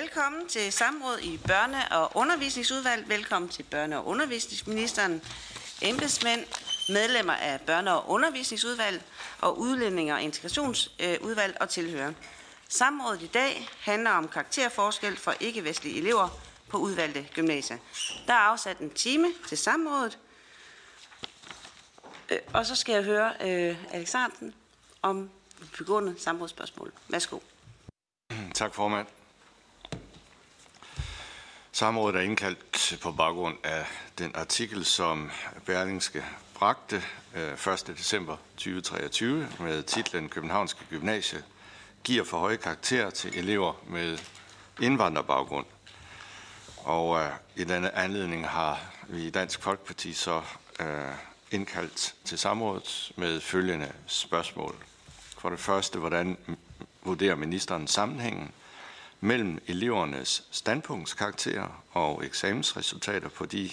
Velkommen til samråd i børne- og undervisningsudvalg. Velkommen til børne- og undervisningsministeren, embedsmænd, medlemmer af børne- og undervisningsudvalg og udlændinge- og integrationsudvalg øh, og tilhører. Samrådet i dag handler om karakterforskel for ikke-vestlige elever på udvalgte gymnasier. Der er afsat en time til samrådet. Øh, og så skal jeg høre øh, Alexandersen om begrundet samrådsspørgsmål. Værsgo. Tak, formand. Samrådet er indkaldt på baggrund af den artikel, som Berlingske bragte øh, 1. december 2023 med titlen Københavnske Gymnasie giver for høje karakterer til elever med indvandrerbaggrund. Og øh, i denne anledning har vi i Dansk Folkeparti så øh, indkaldt til samrådet med følgende spørgsmål. For det første, hvordan vurderer ministeren sammenhængen mellem elevernes standpunktskarakterer og eksamensresultater på de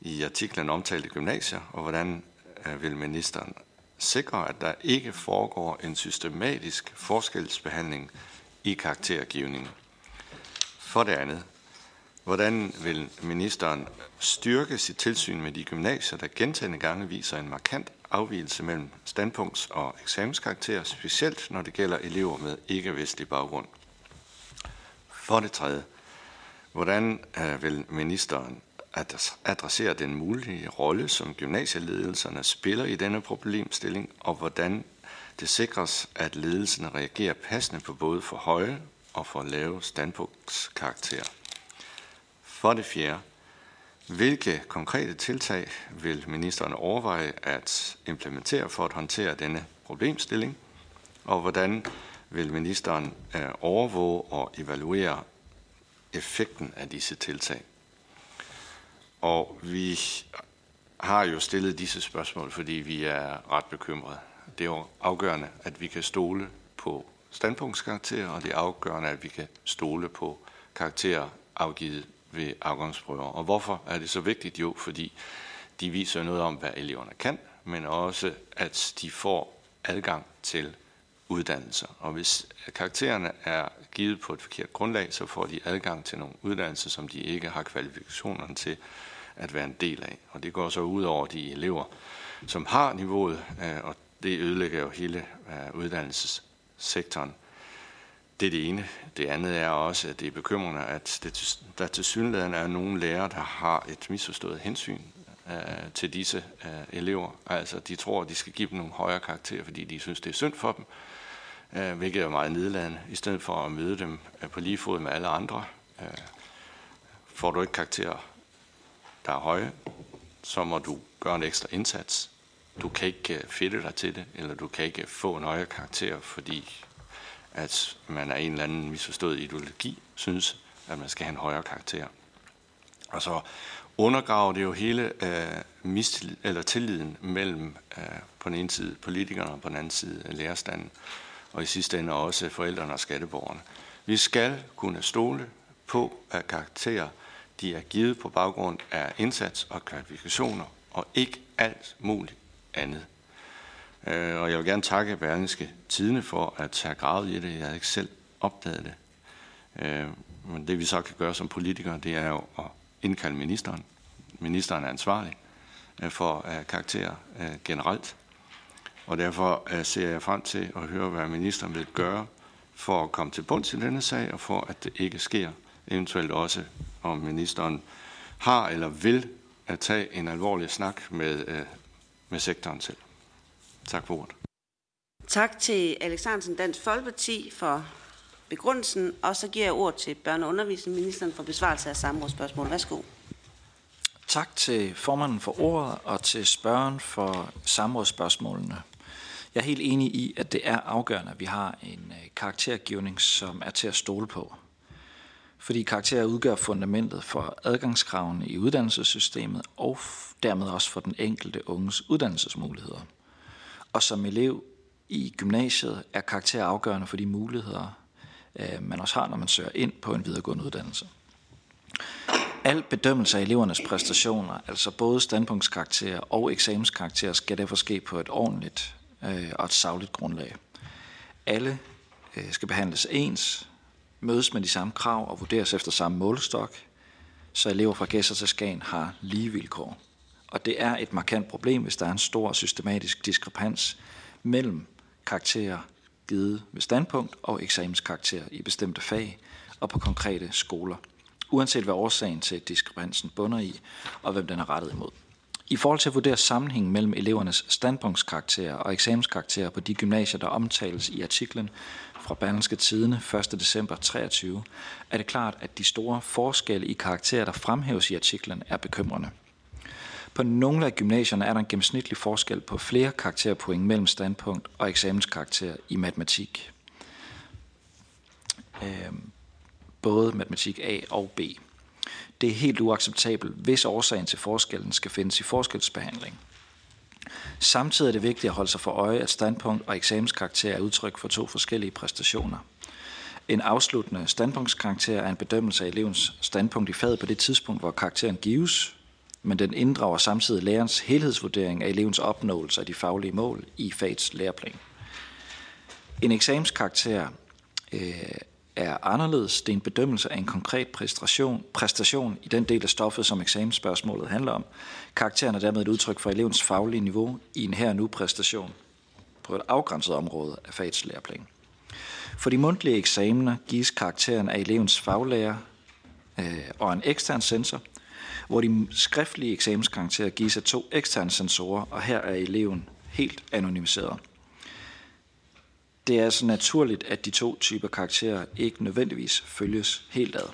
i artiklen omtalte gymnasier, og hvordan øh, vil ministeren sikre, at der ikke foregår en systematisk forskelsbehandling i karaktergivningen? For det andet, hvordan vil ministeren styrke sit tilsyn med de gymnasier, der gentagende gange viser en markant afvielse mellem standpunkts- og eksamenskarakterer, specielt når det gælder elever med ikke-vestlig baggrund? For det tredje, hvordan øh, vil ministeren adressere den mulige rolle, som gymnasieledelserne spiller i denne problemstilling, og hvordan det sikres, at ledelsen reagerer passende på både for høje og for lave standpunktskarakterer. For det fjerde, hvilke konkrete tiltag vil ministeren overveje at implementere for at håndtere denne problemstilling, og hvordan vil ministeren øh, overvåge og evaluere effekten af disse tiltag? Og vi har jo stillet disse spørgsmål, fordi vi er ret bekymrede. Det er jo afgørende, at vi kan stole på standpunktskarakterer, og det er afgørende, at vi kan stole på karakterer afgivet ved afgangsprøver. Og hvorfor er det så vigtigt? Jo, fordi de viser noget om, hvad eleverne kan, men også, at de får adgang til uddannelser. Og hvis karaktererne er givet på et forkert grundlag, så får de adgang til nogle uddannelser, som de ikke har kvalifikationerne til at være en del af. Og det går så ud over de elever, som har niveauet, øh, og det ødelægger jo hele øh, uddannelsessektoren. Det er det ene. Det andet er også, at det er bekymrende, at det, der til synligheden er nogle lærere, der har et misforstået hensyn øh, til disse øh, elever. Altså, de tror, at de skal give dem nogle højere karakterer, fordi de synes, det er synd for dem, øh, hvilket er meget nedladende, i stedet for at møde dem øh, på lige fod med alle andre. Øh, får du ikke karakterer, der er høje, så må du gøre en ekstra indsats. Du kan ikke øh, fedte dig til det, eller du kan ikke få en højere karakter, fordi at man er en eller anden misforstået ideologi, synes, at man skal have en højere karakter. Og så undergraver det jo hele øh, mistillid, eller tilliden mellem øh, på den ene side politikerne og på den anden side øh, lærerstanden, og i sidste ende også forældrene og skatteborgerne. Vi skal kunne stole på, at karakterer de er givet på baggrund af indsats og kvalifikationer, og ikke alt muligt andet. Øh, og jeg vil gerne takke Berlingske Tidene for at have gravet i det. Jeg havde ikke selv opdaget det. Øh, men det vi så kan gøre som politikere, det er jo at indkalde ministeren. Ministeren er ansvarlig øh, for øh, karakterer øh, generelt. Og derfor ser jeg frem til at høre, hvad ministeren vil gøre for at komme til bunds i denne sag, og for at det ikke sker. Eventuelt også, om ministeren har eller vil at tage en alvorlig snak med, med sektoren selv. Tak for ordet. Tak til Alexandersen Dansk Folkeparti for begrundelsen, og så giver jeg ord til børne- og undervisningsministeren for besvarelse af samrådsspørgsmål. Værsgo. Tak til formanden for ordet og til spørgeren for samrådsspørgsmålene. Jeg er helt enig i, at det er afgørende, at vi har en øh, karaktergivning, som er til at stole på. Fordi karakterer udgør fundamentet for adgangskravene i uddannelsessystemet og dermed også for den enkelte unges uddannelsesmuligheder. Og som elev i gymnasiet er karakter afgørende for de muligheder, Øh, man også har, når man søger ind på en videregående uddannelse. Al bedømmelse af elevernes præstationer, altså både standpunktskarakterer og eksamenskarakterer, skal derfor ske på et ordentligt øh, og et savligt grundlag. Alle øh, skal behandles ens, mødes med de samme krav og vurderes efter samme målestok, så elever fra Gæsser til Skagen har lige vilkår. Og det er et markant problem, hvis der er en stor systematisk diskrepans mellem karakterer givet ved standpunkt og eksamenskarakter i bestemte fag og på konkrete skoler, uanset hvad årsagen til diskrepansen bunder i og hvem den er rettet imod. I forhold til at vurdere sammenhængen mellem elevernes standpunktskarakterer og eksamenskarakterer på de gymnasier, der omtales i artiklen fra Berlingske Tidene 1. december 23, er det klart, at de store forskelle i karakterer, der fremhæves i artiklen, er bekymrende. På nogle af gymnasierne er der en gennemsnitlig forskel på flere karakterpoint mellem standpunkt og eksamenskarakter i matematik. Øhm, både matematik A og B. Det er helt uacceptabelt, hvis årsagen til forskellen skal findes i forskelsbehandling. Samtidig er det vigtigt at holde sig for øje, at standpunkt og eksamenskarakter er udtryk for to forskellige præstationer. En afsluttende standpunktskarakter er en bedømmelse af elevens standpunkt i faget på det tidspunkt, hvor karakteren gives, men den inddrager samtidig lærerens helhedsvurdering af elevens opnåelse af de faglige mål i fagets læreplan. En eksamenskarakter øh, er anderledes. Det er en bedømmelse af en konkret præstation, præstation i den del af stoffet, som eksamensspørgsmålet handler om. Karakteren er dermed et udtryk for elevens faglige niveau i en her nu præstation på et afgrænset område af fagets læreplan. For de mundtlige eksamener gives karakteren af elevens faglærer øh, og en ekstern sensor, hvor de skriftlige eksamenskarakterer gives af to eksterne sensorer, og her er eleven helt anonymiseret. Det er altså naturligt, at de to typer karakterer ikke nødvendigvis følges helt ad.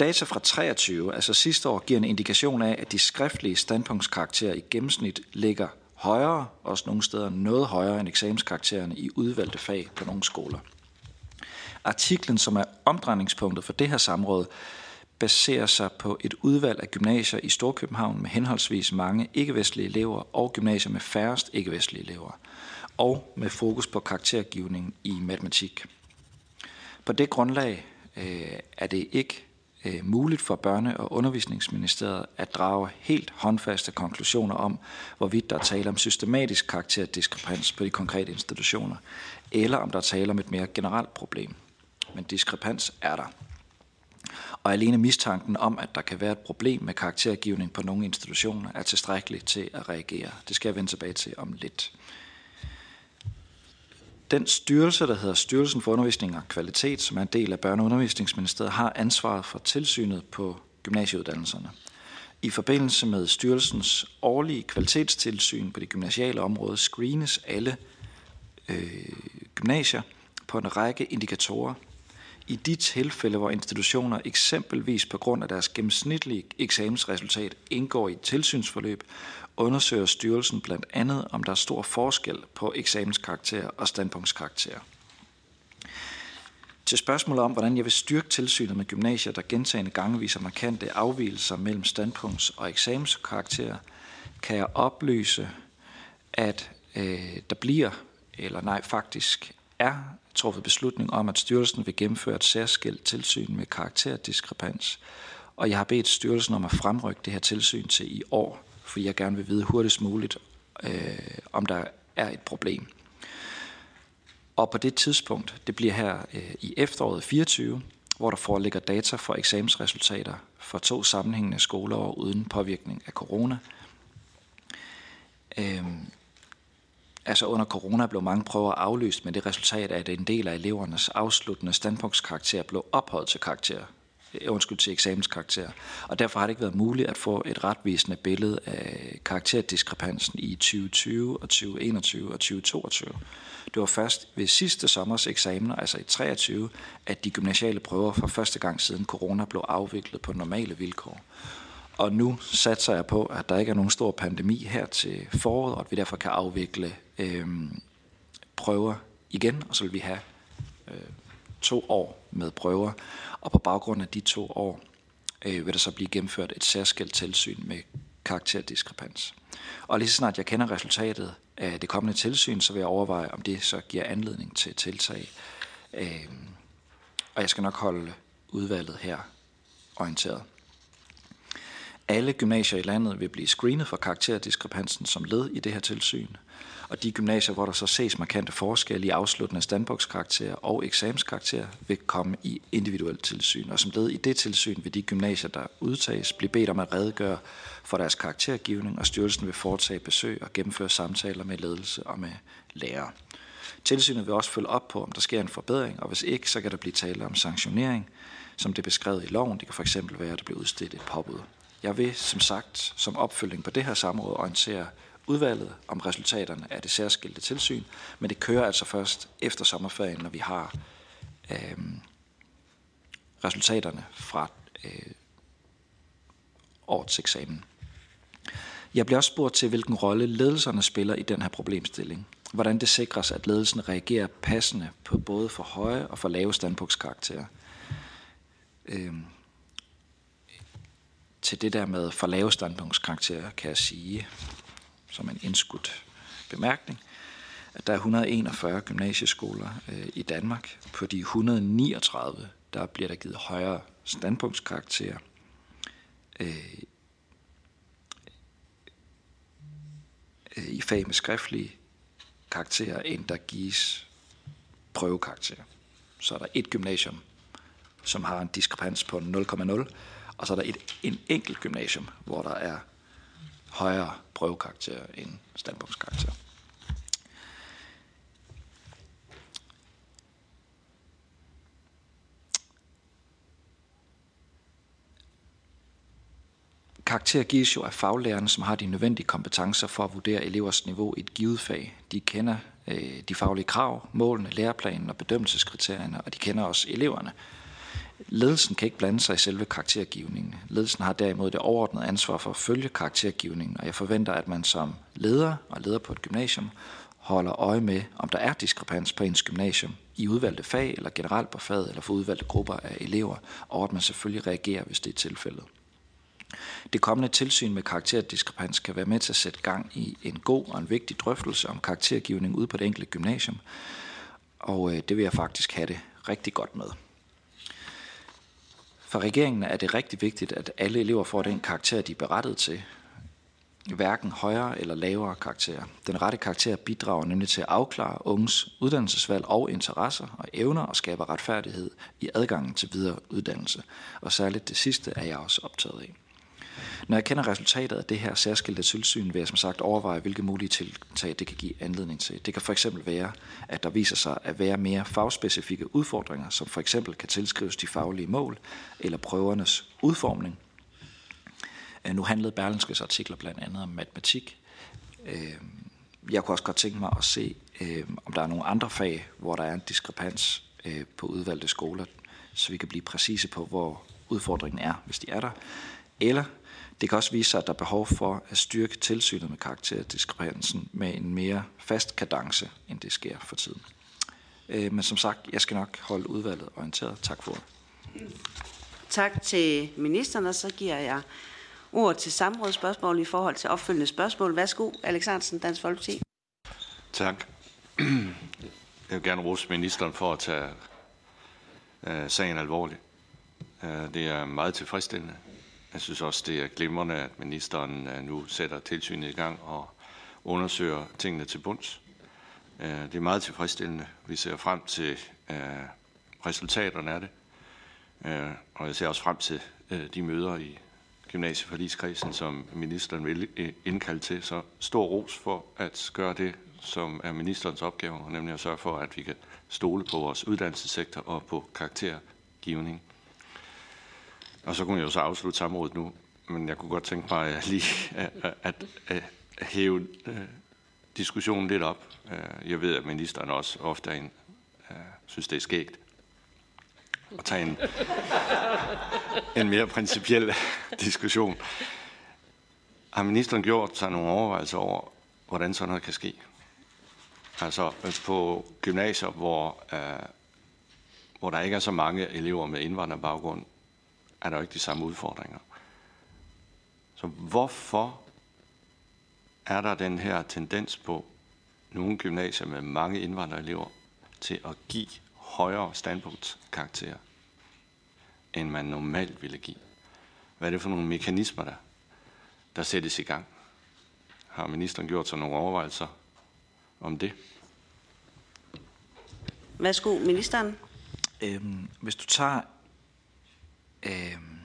Data fra 23, altså sidste år, giver en indikation af, at de skriftlige standpunktskarakterer i gennemsnit ligger højere, også nogle steder noget højere end eksamenskaraktererne i udvalgte fag på nogle skoler. Artiklen, som er omdrejningspunktet for det her samråd, baserer sig på et udvalg af gymnasier i Storkøbenhavn med henholdsvis mange ikke-vestlige elever og gymnasier med færrest ikke-vestlige elever og med fokus på karaktergivning i matematik. På det grundlag øh, er det ikke øh, muligt for Børne- og Undervisningsministeriet at drage helt håndfaste konklusioner om, hvorvidt der er tale om systematisk karakterdiskrepans på de konkrete institutioner, eller om der er tale om et mere generelt problem. Men diskrepans er der. Og alene mistanken om, at der kan være et problem med karaktergivning på nogle institutioner, er tilstrækkeligt til at reagere. Det skal jeg vende tilbage til om lidt. Den styrelse, der hedder Styrelsen for Undervisning og Kvalitet, som er en del af Børne- og Undervisningsministeriet, har ansvaret for tilsynet på gymnasieuddannelserne. I forbindelse med styrelsens årlige kvalitetstilsyn på det gymnasiale område screenes alle øh, gymnasier på en række indikatorer. I de tilfælde, hvor institutioner eksempelvis på grund af deres gennemsnitlige eksamensresultat indgår i et tilsynsforløb, undersøger styrelsen blandt andet, om der er stor forskel på eksamenskarakterer og standpunktskarakterer. Til spørgsmålet om, hvordan jeg vil styrke tilsynet med gymnasier, der gentagende gange viser markante afvielser mellem standpunkts- og eksamenskarakterer, kan jeg oplyse, at øh, der bliver, eller nej faktisk er truffet beslutning om, at styrelsen vil gennemføre et særskilt tilsyn med karakterdiskrepans, og jeg har bedt styrelsen om at fremrykke det her tilsyn til i år fordi jeg gerne vil vide hurtigst muligt, øh, om der er et problem. Og på det tidspunkt, det bliver her øh, i efteråret 24, hvor der foreligger data for eksamensresultater for to sammenhængende skoleår uden påvirkning af corona. Øhm, altså under corona blev mange prøver aflyst med det resultat, at en del af elevernes afsluttende standpunktskarakter blev ophøjet til karakter eh, undskyld, til eksamenskarakter. Og derfor har det ikke været muligt at få et retvisende billede af karakterdiskrepansen i 2020 og 2021 og 2022. Det var først ved sidste sommers eksamener, altså i 23, at de gymnasiale prøver for første gang siden corona blev afviklet på normale vilkår. Og nu satser jeg på, at der ikke er nogen stor pandemi her til foråret, og at vi derfor kan afvikle øh, prøver igen, og så vil vi have øh, to år med prøver. Og på baggrund af de to år øh, vil der så blive gennemført et særskilt tilsyn med karakterdiskrepans. Og lige så snart jeg kender resultatet af det kommende tilsyn, så vil jeg overveje, om det så giver anledning til tiltag. Øh, og jeg skal nok holde udvalget her orienteret. Alle gymnasier i landet vil blive screenet for karakterdiskrepansen som led i det her tilsyn. Og de gymnasier, hvor der så ses markante forskelle i afsluttende standbogskarakter og eksamenskarakter, vil komme i individuelt tilsyn. Og som led i det tilsyn vil de gymnasier, der udtages, blive bedt om at redegøre for deres karaktergivning, og styrelsen vil foretage besøg og gennemføre samtaler med ledelse og med lærere. Tilsynet vil også følge op på, om der sker en forbedring, og hvis ikke, så kan der blive tale om sanktionering, som det er beskrevet i loven. Det kan fx være, at der bliver udstedt et påbud. Jeg vil, som sagt, som opfølging på det her samråd orientere udvalget om resultaterne af det særskilte tilsyn, men det kører altså først efter sommerferien, når vi har øh, resultaterne fra øh, årets eksamen. Jeg bliver også spurgt til, hvilken rolle ledelserne spiller i den her problemstilling. Hvordan det sikres, at ledelsen reagerer passende på både for høje og for lave standpunktskarakterer. Øh, til det der med for lave standpunktskarakterer, kan jeg sige, som en indskudt bemærkning, at der er 141 gymnasieskoler øh, i Danmark. På de 139, der bliver der givet højere standpunktskarakterer. Øh, øh, i fag med skriftlige karakterer, end der gives prøvekarakterer. Så er der et gymnasium, som har en diskrepans på 0,0, og så er der et, en enkelt gymnasium, hvor der er højere prøvekarakter end standpunktskarakter. Karakter gives jo af faglærerne, som har de nødvendige kompetencer for at vurdere elevers niveau i et givet fag. De kender øh, de faglige krav, målene, læreplanen og bedømmelseskriterierne, og de kender også eleverne. Ledelsen kan ikke blande sig i selve karaktergivningen. Ledelsen har derimod det overordnede ansvar for at følge karaktergivningen, og jeg forventer, at man som leder og leder på et gymnasium holder øje med, om der er diskrepans på ens gymnasium i udvalgte fag eller generelt på faget eller for udvalgte grupper af elever, og at man selvfølgelig reagerer, hvis det er tilfældet. Det kommende tilsyn med karakterdiskrepans kan være med til at sætte gang i en god og en vigtig drøftelse om karaktergivning ude på det enkelte gymnasium, og øh, det vil jeg faktisk have det rigtig godt med. For regeringen er det rigtig vigtigt, at alle elever får den karakter, de er berettet til. Hverken højere eller lavere karakterer. Den rette karakter bidrager nemlig til at afklare unges uddannelsesvalg og interesser og evner og skaber retfærdighed i adgangen til videre uddannelse. Og særligt det sidste er jeg også optaget af. Når jeg kender resultatet af det her særskilte tilsyn, vil jeg som sagt overveje, hvilke mulige tiltag det kan give anledning til. Det kan for eksempel være, at der viser sig at være mere fagspecifikke udfordringer, som for eksempel kan tilskrives de faglige mål eller prøvernes udformning. Øh, nu handlede Berlingskes artikler blandt andet om matematik. Øh, jeg kunne også godt tænke mig at se, øh, om der er nogle andre fag, hvor der er en diskrepans på udvalgte skoler, så vi kan blive præcise på, hvor udfordringen er, hvis de er der. Eller det kan også vise sig, at der er behov for at styrke tilsynet med karakterdiskrepansen med en mere fast kadence, end det sker for tiden. Øh, men som sagt, jeg skal nok holde udvalget orienteret. Tak for det. Tak til ministeren, og så giver jeg ord til samrådsspørgsmål i forhold til opfølgende spørgsmål. Værsgo, Alexandersen, Dansk Folkeparti. Tak. Jeg vil gerne rose ministeren for at tage uh, sagen alvorligt. Uh, det er meget tilfredsstillende, jeg synes også, det er glimrende, at ministeren øh, nu sætter tilsynet i gang og undersøger tingene til bunds. Øh, det er meget tilfredsstillende. Vi ser frem til øh, resultaterne af det. Og jeg ser også frem til de møder i gymnasieforligskredsen, som ministeren vil indkalde til. Så stor ros for at gøre det, som er ministerens opgave, nemlig at sørge for, at vi kan stole på vores uddannelsessektor og på karaktergivning. Og så kunne jeg jo så afslutte samrådet nu, men jeg kunne godt tænke mig lige at, at, at hæve øh, diskussionen lidt op. Øh, jeg ved, at ministeren også ofte er en, øh, synes, det er skægt at tage en, en mere principiel diskussion. Har ministeren gjort sig nogle overvejelser over, hvordan sådan noget kan ske? Altså på gymnasier, hvor, øh, hvor der ikke er så mange elever med indvandrerbaggrund, er der jo ikke de samme udfordringer. Så hvorfor er der den her tendens på nogle gymnasier med mange indvandrerelever til at give højere standpunktskarakterer, end man normalt ville give? Hvad er det for nogle mekanismer, der, der sættes i gang. Har ministeren gjort sig nogle overvejelser om det? Værsgo, ministeren. Øhm, hvis du tager øhm,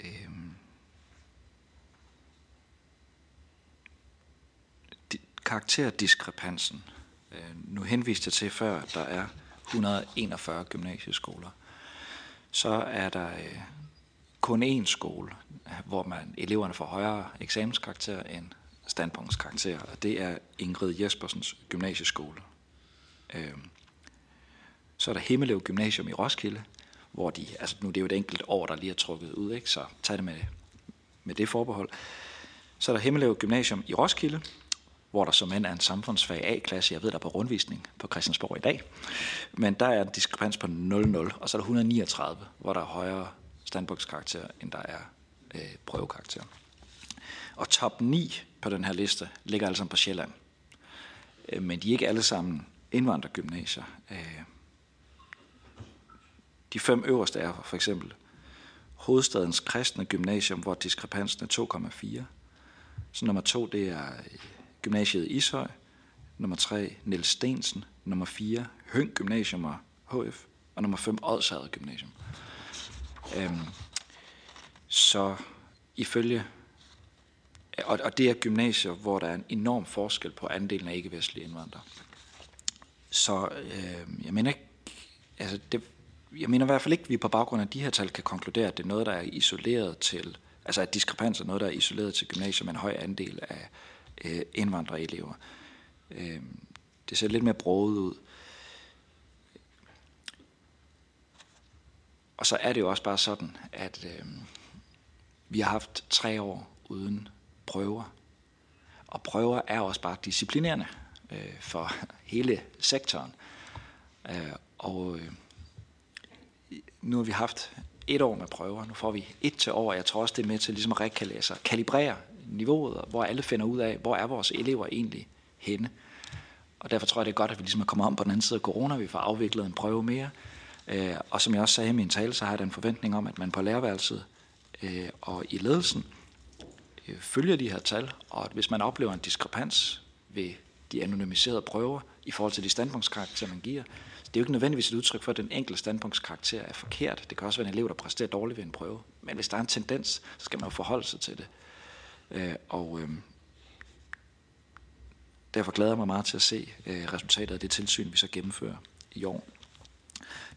øhm, karakterdiskrepansen. Øh, nu henviste jeg til før, at der er 141 gymnasieskoler. Så er der øh, kun én skole, hvor man eleverne får højere eksamenskarakter end standpunktskarakter, og det er Ingrid Jespersens gymnasieskole. Øh, så er der Himmeløv Gymnasium i Roskilde, hvor de, altså nu det er jo et enkelt år, der lige er trukket ud, ikke? så tag det med, med det forbehold. Så er der Himmeløv Gymnasium i Roskilde, hvor der som end er en samfundsfag A-klasse. Jeg ved, der er på rundvisning på Christiansborg i dag. Men der er en diskrepans på 0,0, og så er der 139, hvor der er højere standpunktskarakter, end der er øh, prøvekarakter. Og top 9 på den her liste ligger alle sammen på Sjælland. Øh, men de er ikke alle sammen indvandrergymnasier. Øh, de fem øverste er for eksempel Hovedstadens Kristne Gymnasium, hvor diskrepansen er 2,4. Så nummer to, det er øh, Gymnasiet Ishøj, nummer 3 Niels Stensen, nummer 4 Høng Gymnasium og HF, og nummer 5 Odshavet Gymnasium. Øhm, så ifølge, og, og det er gymnasier, hvor der er en enorm forskel på andelen af ikke-vestlige indvandrere. Så øh, jeg mener ikke, altså det, jeg mener i hvert fald ikke, at vi på baggrund af de her tal kan konkludere, at det er noget, der er isoleret til, altså at diskrepans er noget, der er isoleret til gymnasier med en høj andel af, øh, indvandrerelever. Øh, det ser lidt mere broget ud. Og så er det jo også bare sådan, at øh, vi har haft tre år uden prøver. Og prøver er også bare disciplinerende øh, for hele sektoren. Øh, og øh, nu har vi haft et år med prøver. Nu får vi et til år. Jeg tror også, det er med til ligesom at rekalere kalibrere niveauet, hvor alle finder ud af, hvor er vores elever egentlig henne. Og derfor tror jeg, det er godt, at vi ligesom er kommet om på den anden side af corona. Vi får afviklet en prøve mere. Øh, og som jeg også sagde i min tale, så har jeg den forventning om, at man på lærerværelset øh, og i ledelsen øh, følger de her tal, og at hvis man oplever en diskrepans ved de anonymiserede prøver i forhold til de standpunktskarakterer, man giver, det er jo ikke nødvendigvis et udtryk for, at den enkelte standpunktskarakter er forkert. Det kan også være en elev, der præsterer dårligt ved en prøve. Men hvis der er en tendens, så skal man jo forholde sig til det. Øh, og øh, derfor glæder jeg mig meget til at se øh, resultatet af det tilsyn, vi så gennemfører i år.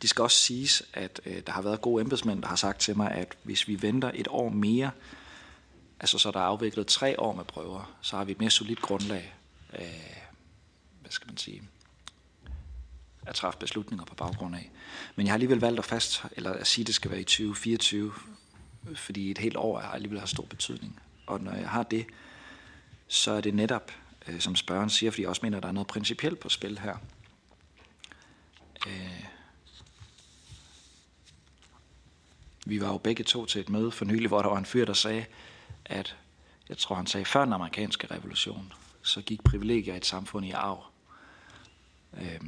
Det skal også siges, at øh, der har været gode embedsmænd, der har sagt til mig, at hvis vi venter et år mere, altså så der er afviklet tre år med prøver, så har vi et mere solidt grundlag, øh, hvad skal man sige, at træffe beslutninger på baggrund af. Men jeg har alligevel valgt at fast, eller at sige, at det skal være i 2024, fordi et helt år har alligevel har stor betydning. Og når jeg har det, så er det netop, øh, som spørgeren siger, fordi jeg også mener, at der er noget principielt på spil her. Øh, vi var jo begge to til et møde for nylig, hvor der var en fyr, der sagde, at jeg tror, han sagde, før den amerikanske revolution, så gik privilegier i et samfund i arv. Øh,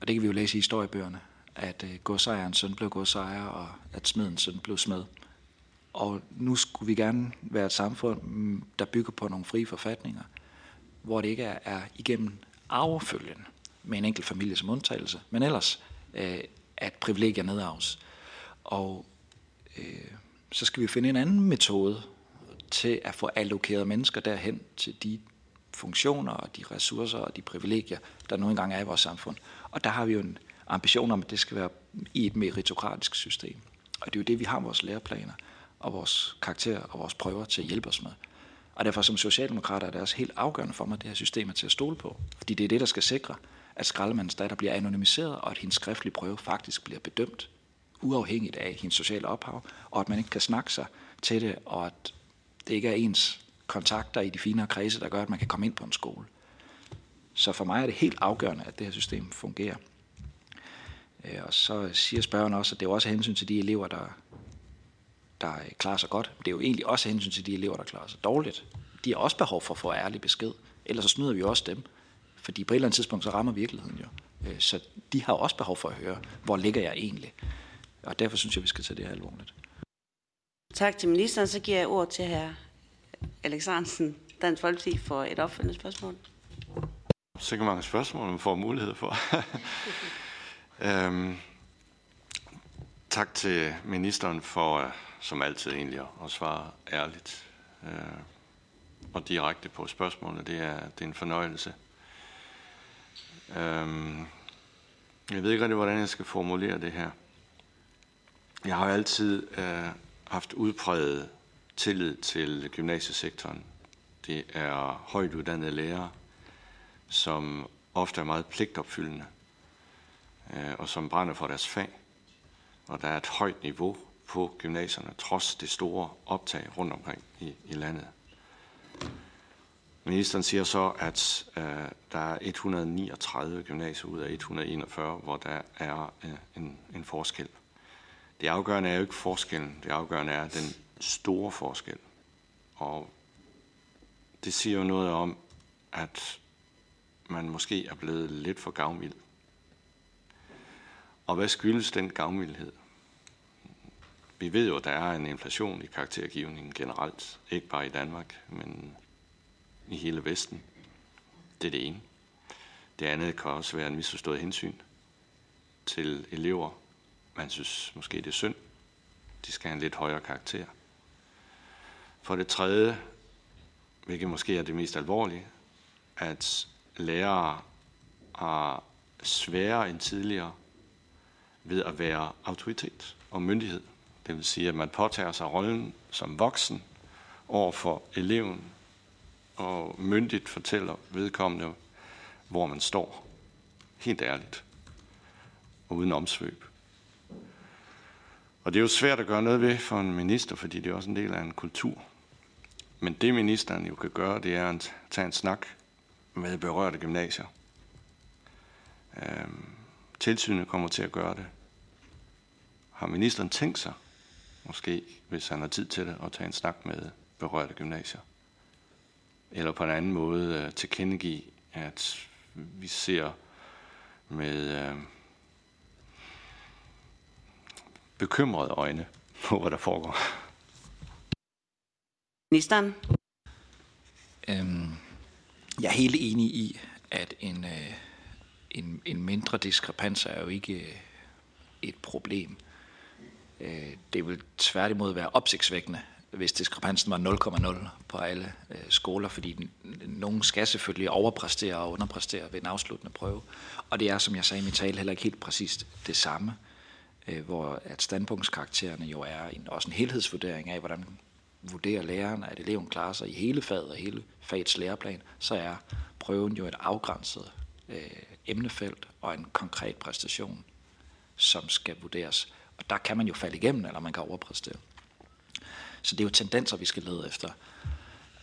og det kan vi jo læse i historiebøgerne, at øh, godsejerens søn blev godsejer, og at smedens søn blev smed. Og nu skulle vi gerne være et samfund, mm, der bygger på nogle frie forfatninger, hvor det ikke er, er igennem arvefølgen med en enkelt familie som undtagelse, men ellers øh, at privilegier nedarves. Og øh, så skal vi finde en anden metode til at få allokeret mennesker derhen til de funktioner og de ressourcer og de privilegier, der nu engang er i vores samfund. Og der har vi jo en ambition om, at det skal være i et meritokratisk system. Og det er jo det, vi har vores læreplaner og vores karakterer og vores prøver til at hjælpe os med. Og derfor som socialdemokrater er det også helt afgørende for mig, at det her system er til at stole på. Fordi det er det, der skal sikre, at skraldemandens datter bliver anonymiseret, og at hendes skriftlige prøve faktisk bliver bedømt, uafhængigt af hendes sociale ophav, og at man ikke kan snakke sig til det, og at det ikke er ens kontakter i de finere kredse, der gør, at man kan komme ind på en skole. Så for mig er det helt afgørende, at det her system fungerer. Øh, og så siger spørgeren også, at det er også hensyn til de elever, der der klarer sig godt. Det er jo egentlig også hensyn til de elever, der klarer sig dårligt. De har også behov for at få ærlig besked. Ellers så snyder vi også dem. Fordi på et eller andet tidspunkt, så rammer virkeligheden jo. Øh, så de har også behov for at høre, hvor ligger jeg egentlig? Og derfor synes jeg, vi skal tage det her alvorligt. Tak til ministeren. Så giver jeg ord til hr. Alex Hansen, Dansk Folkeparti, for et opfølgende spørgsmål. Sikkert mange spørgsmål, man får mulighed for. øhm, tak til ministeren for, som altid egentlig, at svare ærligt øh, og direkte på spørgsmålene. Det er, det er en fornøjelse. Øhm, jeg ved ikke rigtig, hvordan jeg skal formulere det her. Jeg har altid øh, haft udpræget tillid til gymnasiesektoren. Det er højt uddannede lærere, som ofte er meget pligtopfyldende, øh, og som brænder for deres fag. Og der er et højt niveau på gymnasierne, trods det store optag rundt omkring i, i landet. Ministeren siger så, at øh, der er 139 gymnasier ud af 141, hvor der er øh, en, en forskel. Det afgørende er jo ikke forskellen, det afgørende er den store forskel. Og det siger jo noget om, at man måske er blevet lidt for gavmild. Og hvad skyldes den gavmildhed? Vi ved jo, at der er en inflation i karaktergivningen generelt, ikke bare i Danmark, men i hele Vesten. Det er det ene. Det andet kan også være en misforstået hensyn til elever. Man synes måske, det er synd. De skal have en lidt højere karakter. For det tredje, hvilket måske er det mest alvorlige, at lærere er sværere end tidligere ved at være autoritet og myndighed. Det vil sige, at man påtager sig rollen som voksen over for eleven og myndigt fortæller vedkommende, hvor man står. Helt ærligt. Og uden omsvøb. Og det er jo svært at gøre noget ved for en minister, fordi det er også en del af en kultur. Men det ministeren jo kan gøre, det er at tage en snak med berørte gymnasier. Øhm, tilsynet kommer til at gøre det. Har ministeren tænkt sig, måske hvis han har tid til det, at tage en snak med berørte gymnasier? Eller på en anden måde øh, tilkendegive, at vi ser med øh, bekymrede øjne på, hvad der foregår. Ministeren. Øhm, jeg er helt enig i, at en, øh, en, en mindre diskrepans er jo ikke øh, et problem. Øh, det vil tværtimod være opsigtsvækkende, hvis diskrepansen var 0,0 på alle øh, skoler, fordi nogen skal selvfølgelig overpræstere og underpræstere ved en afsluttende prøve. Og det er, som jeg sagde i min tale, heller ikke helt præcist det samme, øh, hvor at standpunktskaraktererne jo er en, også en helhedsvurdering af, hvordan vurderer læreren, at eleven klarer sig i hele faget og hele fagets læreplan, så er prøven jo et afgrænset øh, emnefelt og en konkret præstation, som skal vurderes. Og der kan man jo falde igennem, eller man kan overpræstere. Så det er jo tendenser, vi skal lede efter.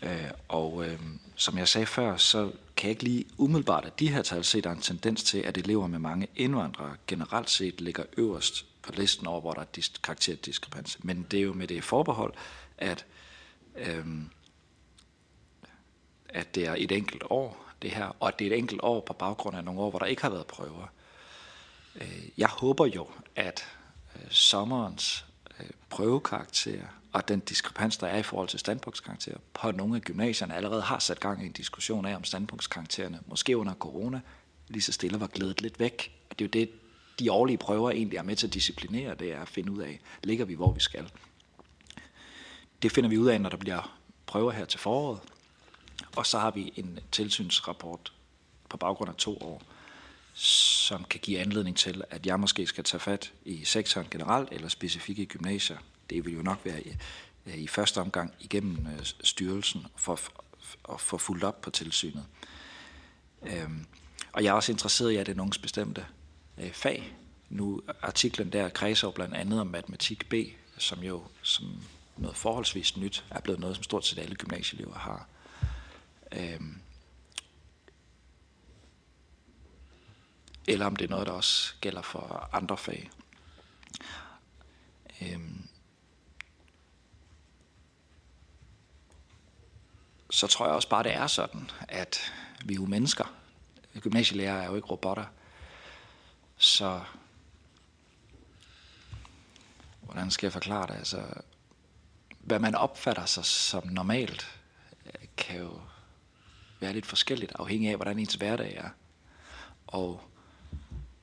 Øh, og øh, som jeg sagde før, så kan jeg ikke lige umiddelbart at de her tal se, der er en tendens til, at elever med mange indvandrere generelt set ligger øverst på listen over, hvor der er karakterdiskrepans. Men det er jo med det forbehold, at, øhm, at det er et enkelt år, det her, og at det er et enkelt år på baggrund af nogle år, hvor der ikke har været prøver. Øh, jeg håber jo, at øh, sommerens øh, prøvekarakter og den diskrepans, der er i forhold til standpunktskarakterer på nogle af gymnasierne, allerede har sat gang i en diskussion af, om standpunktskaraktererne, måske under corona, lige så stille var glædet lidt væk. Og det er jo det, de årlige prøver egentlig er med til at disciplinere, det er at finde ud af, ligger vi, hvor vi skal. Det finder vi ud af, når der bliver prøver her til foråret. Og så har vi en tilsynsrapport på baggrund af to år, som kan give anledning til, at jeg måske skal tage fat i sektoren generelt, eller specifikke i gymnasier, det vil jo nok være i, øh, i første omgang igennem øh, styrelsen for at få fuldt op på tilsynet. Øhm, og jeg er også interesseret i, at det er nogens bestemte øh, fag. Nu artiklen der kredser blandt andet om matematik B, som jo som noget forholdsvis nyt er blevet noget, som stort set alle gymnasieelever har. Øhm, eller om det er noget, der også gælder for andre fag. Øhm, så tror jeg også bare, det er sådan, at vi er jo mennesker. Gymnasielærer er jo ikke robotter. Så hvordan skal jeg forklare det? Altså, hvad man opfatter sig som normalt, øh, kan jo være lidt forskelligt, afhængig af, hvordan ens hverdag er. Og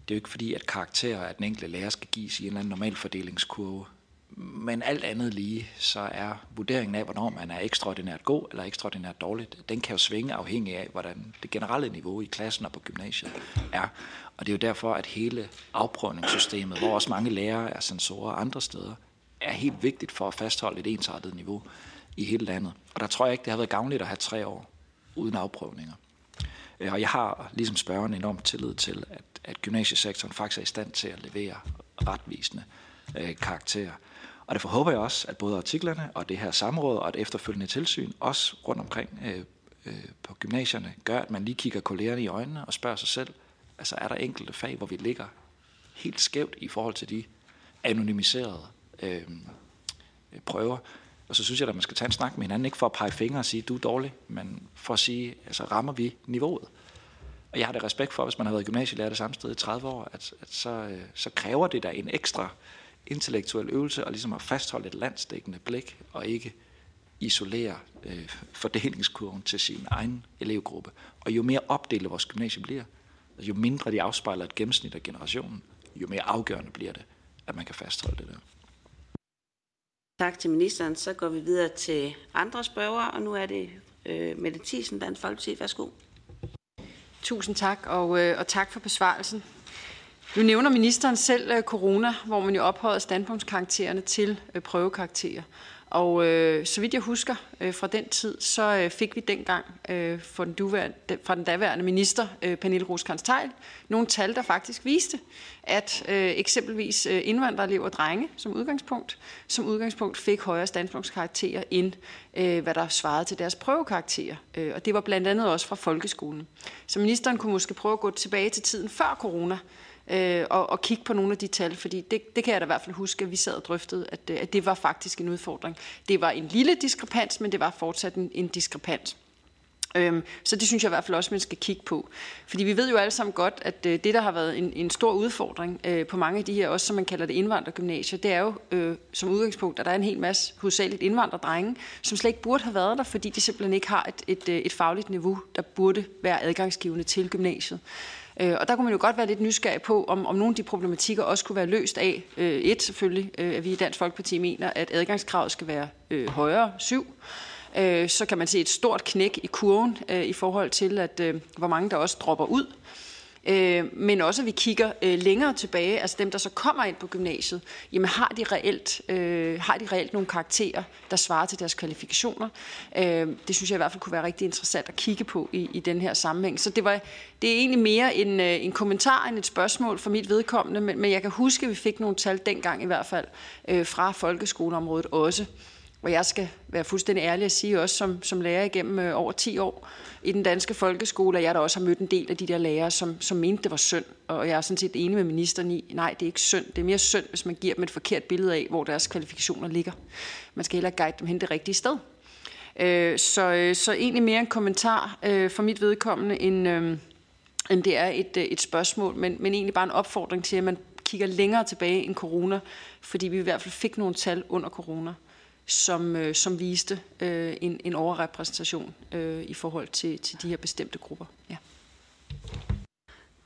det er jo ikke fordi, at karakterer af den enkelte lærer skal gives i en eller anden normal fordelingskurve. Men alt andet lige, så er vurderingen af, hvornår man er ekstraordinært god eller ekstraordinært dårligt, den kan jo svinge afhængig af, hvordan det generelle niveau i klassen og på gymnasiet er. Og det er jo derfor, at hele afprøvningssystemet, hvor også mange lærere er sensorer andre steder, er helt vigtigt for at fastholde et ensartet niveau i hele landet. Og der tror jeg ikke, det har været gavnligt at have tre år uden afprøvninger. Øh, og jeg har, ligesom spørgeren, enorm tillid til, at, at gymnasiesektoren faktisk er i stand til at levere retvisende øh, karakterer. Og derfor håber jeg også, at både artiklerne og det her samråd og et efterfølgende tilsyn, også rundt omkring øh, øh, på gymnasierne, gør, at man lige kigger kollegerne i øjnene og spørger sig selv, altså er der enkelte fag, hvor vi ligger helt skævt i forhold til de anonymiserede øh, prøver. Og så synes jeg, at man skal tage en snak med hinanden, ikke for at pege fingre og sige, du er dårlig, men for at sige, altså rammer vi niveauet. Og jeg har det respekt for, hvis man har været gymnasielærer det samme sted i 30 år, at, at så, øh, så kræver det da en ekstra intellektuel øvelse og ligesom at fastholde et landstækkende blik og ikke isolere øh, fordelingskurven til sin egen elevgruppe. Og jo mere opdelt vores gymnasie bliver, jo mindre de afspejler et gennemsnit af generationen, jo mere afgørende bliver det, at man kan fastholde det der. Tak til ministeren. Så går vi videre til andre spørgere, og nu er det øh, Mette Thiesen, Dansk Folkeparti. Værsgo. Tusind tak, og, øh, og tak for besvarelsen. Nu nævner ministeren selv øh, corona, hvor man jo ophøjede standpunktskaraktererne til øh, prøvekarakterer. Og øh, så vidt jeg husker øh, fra den tid, så øh, fik vi dengang øh, fra, den duværende, fra den daværende minister, øh, Pernille roskrands nogle tal, der faktisk viste, at øh, eksempelvis øh, indvandrerelever og drenge som udgangspunkt, som udgangspunkt fik højere standpunktskarakterer end øh, hvad der svarede til deres prøvekarakterer. Øh, og det var blandt andet også fra folkeskolen. Så ministeren kunne måske prøve at gå tilbage til tiden før corona, øh, og, og kigge på nogle af de tal, fordi det, det kan jeg da i hvert fald huske, at vi sad og drøftede, at, øh, at det var faktisk en udfordring. Det var en lille diskrepans, men det var fortsat en, en diskrepans. Øhm, så det synes jeg i hvert fald også, man skal kigge på. Fordi vi ved jo alle sammen godt, at øh, det, der har været en, en stor udfordring øh, på mange af de her, også som man kalder det indvandrergymnasier, det er jo øh, som udgangspunkt, at der er en hel masse hovedsageligt indvandrerdrenge, som slet ikke burde have været der, fordi de simpelthen ikke har et, et, øh, et fagligt niveau, der burde være adgangsgivende til gymnasiet. Øh, og der kunne man jo godt være lidt nysgerrig på, om, om nogle af de problematikker også kunne være løst af. Øh, et selvfølgelig, øh, at vi i Dansk Folkeparti mener, at adgangskravet skal være øh, højere, syv. Øh, så kan man se et stort knæk i kurven øh, i forhold til, at øh, hvor mange der også dropper ud Øh, men også at vi kigger øh, længere tilbage, altså dem, der så kommer ind på gymnasiet, jamen har de reelt, øh, har de reelt nogle karakterer, der svarer til deres kvalifikationer? Øh, det synes jeg i hvert fald kunne være rigtig interessant at kigge på i, i den her sammenhæng. Så det, var, det er egentlig mere en, øh, en kommentar end et spørgsmål for mit vedkommende, men, men jeg kan huske, at vi fik nogle tal dengang i hvert fald øh, fra folkeskoleområdet også. Og jeg skal være fuldstændig ærlig at sige, også som, som lærer igennem øh, over 10 år i den danske folkeskole, at jeg der også har mødt en del af de der lærere, som, som mente, det var synd. Og jeg er sådan set enig med ministeren i, nej, det er ikke synd. Det er mere synd, hvis man giver dem et forkert billede af, hvor deres kvalifikationer ligger. Man skal heller guide dem hen det rigtige sted. Øh, så, øh, så egentlig mere en kommentar øh, for mit vedkommende, end, øh, end det er et, øh, et spørgsmål, men, men egentlig bare en opfordring til, at man kigger længere tilbage end corona, fordi vi i hvert fald fik nogle tal under corona som, øh, som viste øh, en, en overrepræsentation øh, i forhold til, til de her bestemte grupper. Ja.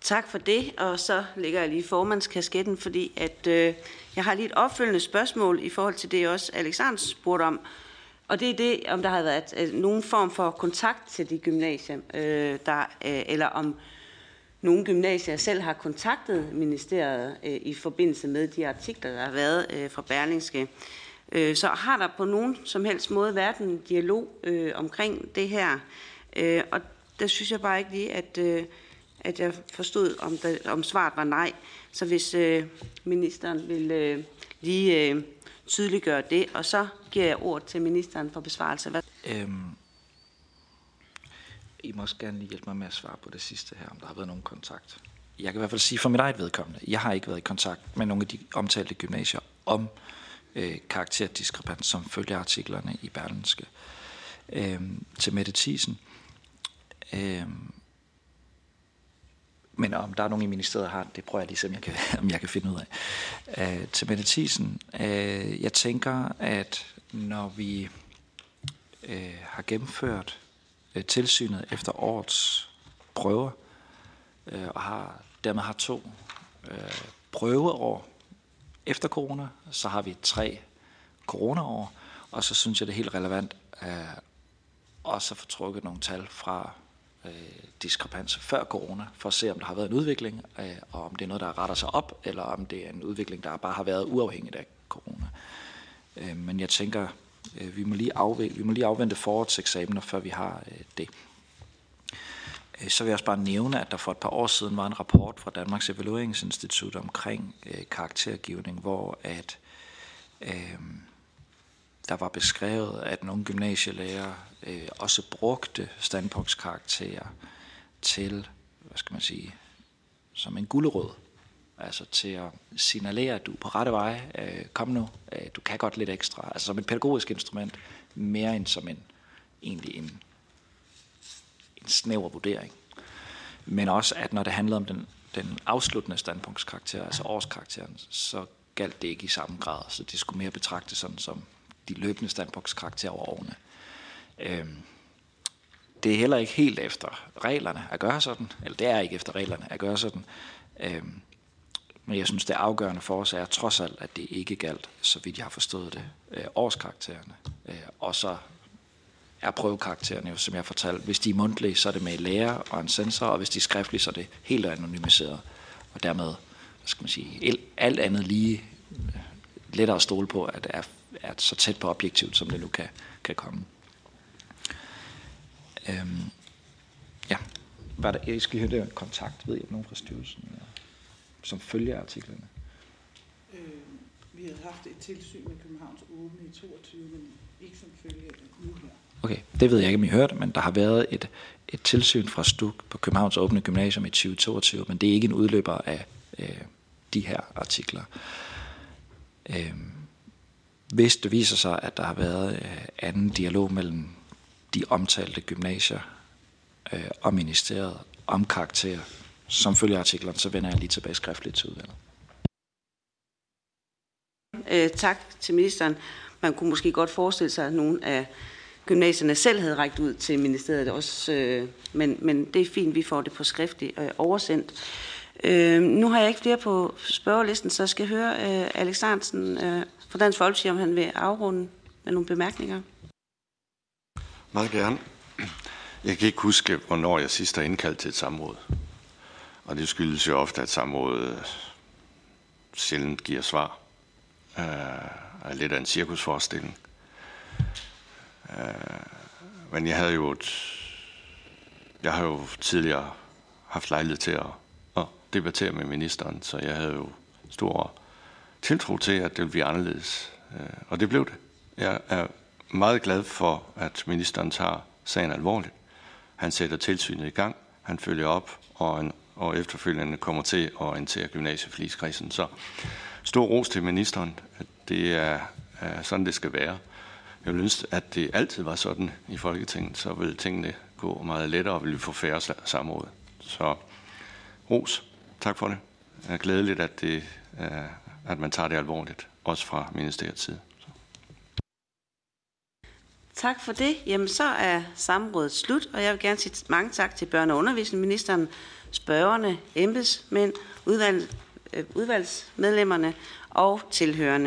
Tak for det, og så lægger jeg lige formandskasketten, fordi at, øh, jeg har lige et opfølgende spørgsmål i forhold til det, også Alexander spurgte om. Og det er det, om der har været øh, nogen form for kontakt til de gymnasier, øh, der, øh, eller om nogle gymnasier selv har kontaktet ministeriet øh, i forbindelse med de artikler, der har været øh, fra Berlingske. Øh, så har der på nogen som helst måde været en dialog øh, omkring det her. Øh, og der synes jeg bare ikke lige, at, øh, at jeg forstod, om, der, om svaret var nej. Så hvis øh, ministeren vil øh, lige øh, tydeliggøre det, og så giver jeg ord til ministeren for besvarelse. Hvad? Øhm, I må også gerne lige hjælpe mig med at svare på det sidste her, om der har været nogen kontakt. Jeg kan i hvert fald sige for mit eget vedkommende, jeg har ikke været i kontakt med nogle af de omtalte gymnasier om øh, karakterdiskrepans, som følger artiklerne i Berlinske øh, til Mette Thiesen. Øh, Men om der er nogen i ministeriet, der har det, prøver jeg lige om jeg kan, om jeg kan finde ud af. Øh, til Mette Thiesen, øh, jeg tænker, at når vi øh, har gennemført øh, tilsynet efter årets prøver, øh, og har, dermed har to øh, prøveår efter corona, så har vi tre coronaår, og så synes jeg, det er helt relevant øh, også at få trukket nogle tal fra øh, diskrepanser før corona, for at se, om der har været en udvikling, øh, og om det er noget, der retter sig op, eller om det er en udvikling, der bare har været uafhængigt af corona. Øh, men jeg tænker, øh, vi, må lige afvente, vi må lige afvente forårets eksamener, før vi har øh, det. Øh, så vil jeg også bare nævne, at der for et par år siden var en rapport fra Danmarks Evalueringsinstitut omkring øh, karaktergivning, hvor at øh, der var beskrevet, at nogle gymnasielærer øh, også brugte standpunktskarakterer til, hvad skal man sige, som en gulderåd. Altså til at signalere, at du er på rette vej, øh, kom nu, øh, du kan godt lidt ekstra. Altså som et pædagogisk instrument, mere end som en, egentlig en snæver vurdering. Men også, at når det handlede om den, den afsluttende standpunktskarakter, altså årskarakteren, så galt det ikke i samme grad. Så det skulle mere betragtes sådan som de løbende standpunktskarakterer over årene. Øhm, det er heller ikke helt efter reglerne at gøre sådan, eller det er ikke efter reglerne at gøre sådan. Øhm, men jeg synes, det afgørende for os er trods alt, at det ikke galt, så vidt jeg har forstået det, øh, årskaraktererne. Øh, og så er prøvekaraktererne jo, som jeg fortalte, hvis de er mundtlige, så er det med lærer og en sensor, og hvis de er skriftlige, så er det helt anonymiseret. Og dermed, hvad skal man sige, alt andet lige øh, lettere at stole på, at det er, er så tæt på objektivt, som det nu kan, kan komme. Øhm, ja, var der, jeg skal høre, det kontakt, ved jeg, nogen fra styrelsen, ja, som følger artiklerne? Øh, vi havde haft et tilsyn med Københavns Åbne i 22, men ikke som følge af nu her. Okay, det ved jeg ikke, om I hørte, men der har været et, et tilsyn fra STUK på Københavns Åbne Gymnasium i 2022, men det er ikke en udløber af øh, de her artikler. Øh, hvis det viser sig, at der har været øh, anden dialog mellem de omtalte gymnasier øh, og ministeriet om karakterer, som følger artiklerne, så vender jeg lige tilbage skriftligt til udvalget. Øh, tak til ministeren. Man kunne måske godt forestille sig, at nogle af gymnasierne selv havde rækket ud til ministeriet også, øh, men, men det er fint, vi får det på skriftligt øh, oversendt. Øh, nu har jeg ikke flere på spørgerlisten, så jeg skal høre øh, Alex Hansen øh, fra Dansk Folkeparti, om han vil afrunde med nogle bemærkninger. Meget gerne. Jeg kan ikke huske, hvornår jeg sidst har indkaldt til et samråd. Og det skyldes jo ofte, at samrådet sjældent giver svar. Øh, er lidt af en cirkusforestilling. Øh, men jeg havde jo et, jeg har jo tidligere haft lejlighed til at, at debattere med ministeren, så jeg havde jo stor tiltro til, at det ville blive anderledes. Øh, og det blev det. Jeg er meget glad for, at ministeren tager sagen alvorligt. Han sætter tilsynet i gang, han følger op, og, en, og efterfølgende kommer til at orientere gymnasieforligskredsen. Så stor ros til ministeren. At det er, er sådan, det skal være. Jeg ville ønske, at det altid var sådan i Folketinget, så ville tingene gå meget lettere, og ville vi få færre samråd. Så ros. Tak for det. Det er glædeligt, at, det, øh, at man tager det alvorligt, også fra ministeriets side. Tak for det. Jamen, så er samrådet slut, og jeg vil gerne sige mange tak til børne- og undervisningsministeren, spørgerne, embedsmænd, udvalg, øh, udvalgsmedlemmerne og tilhørende.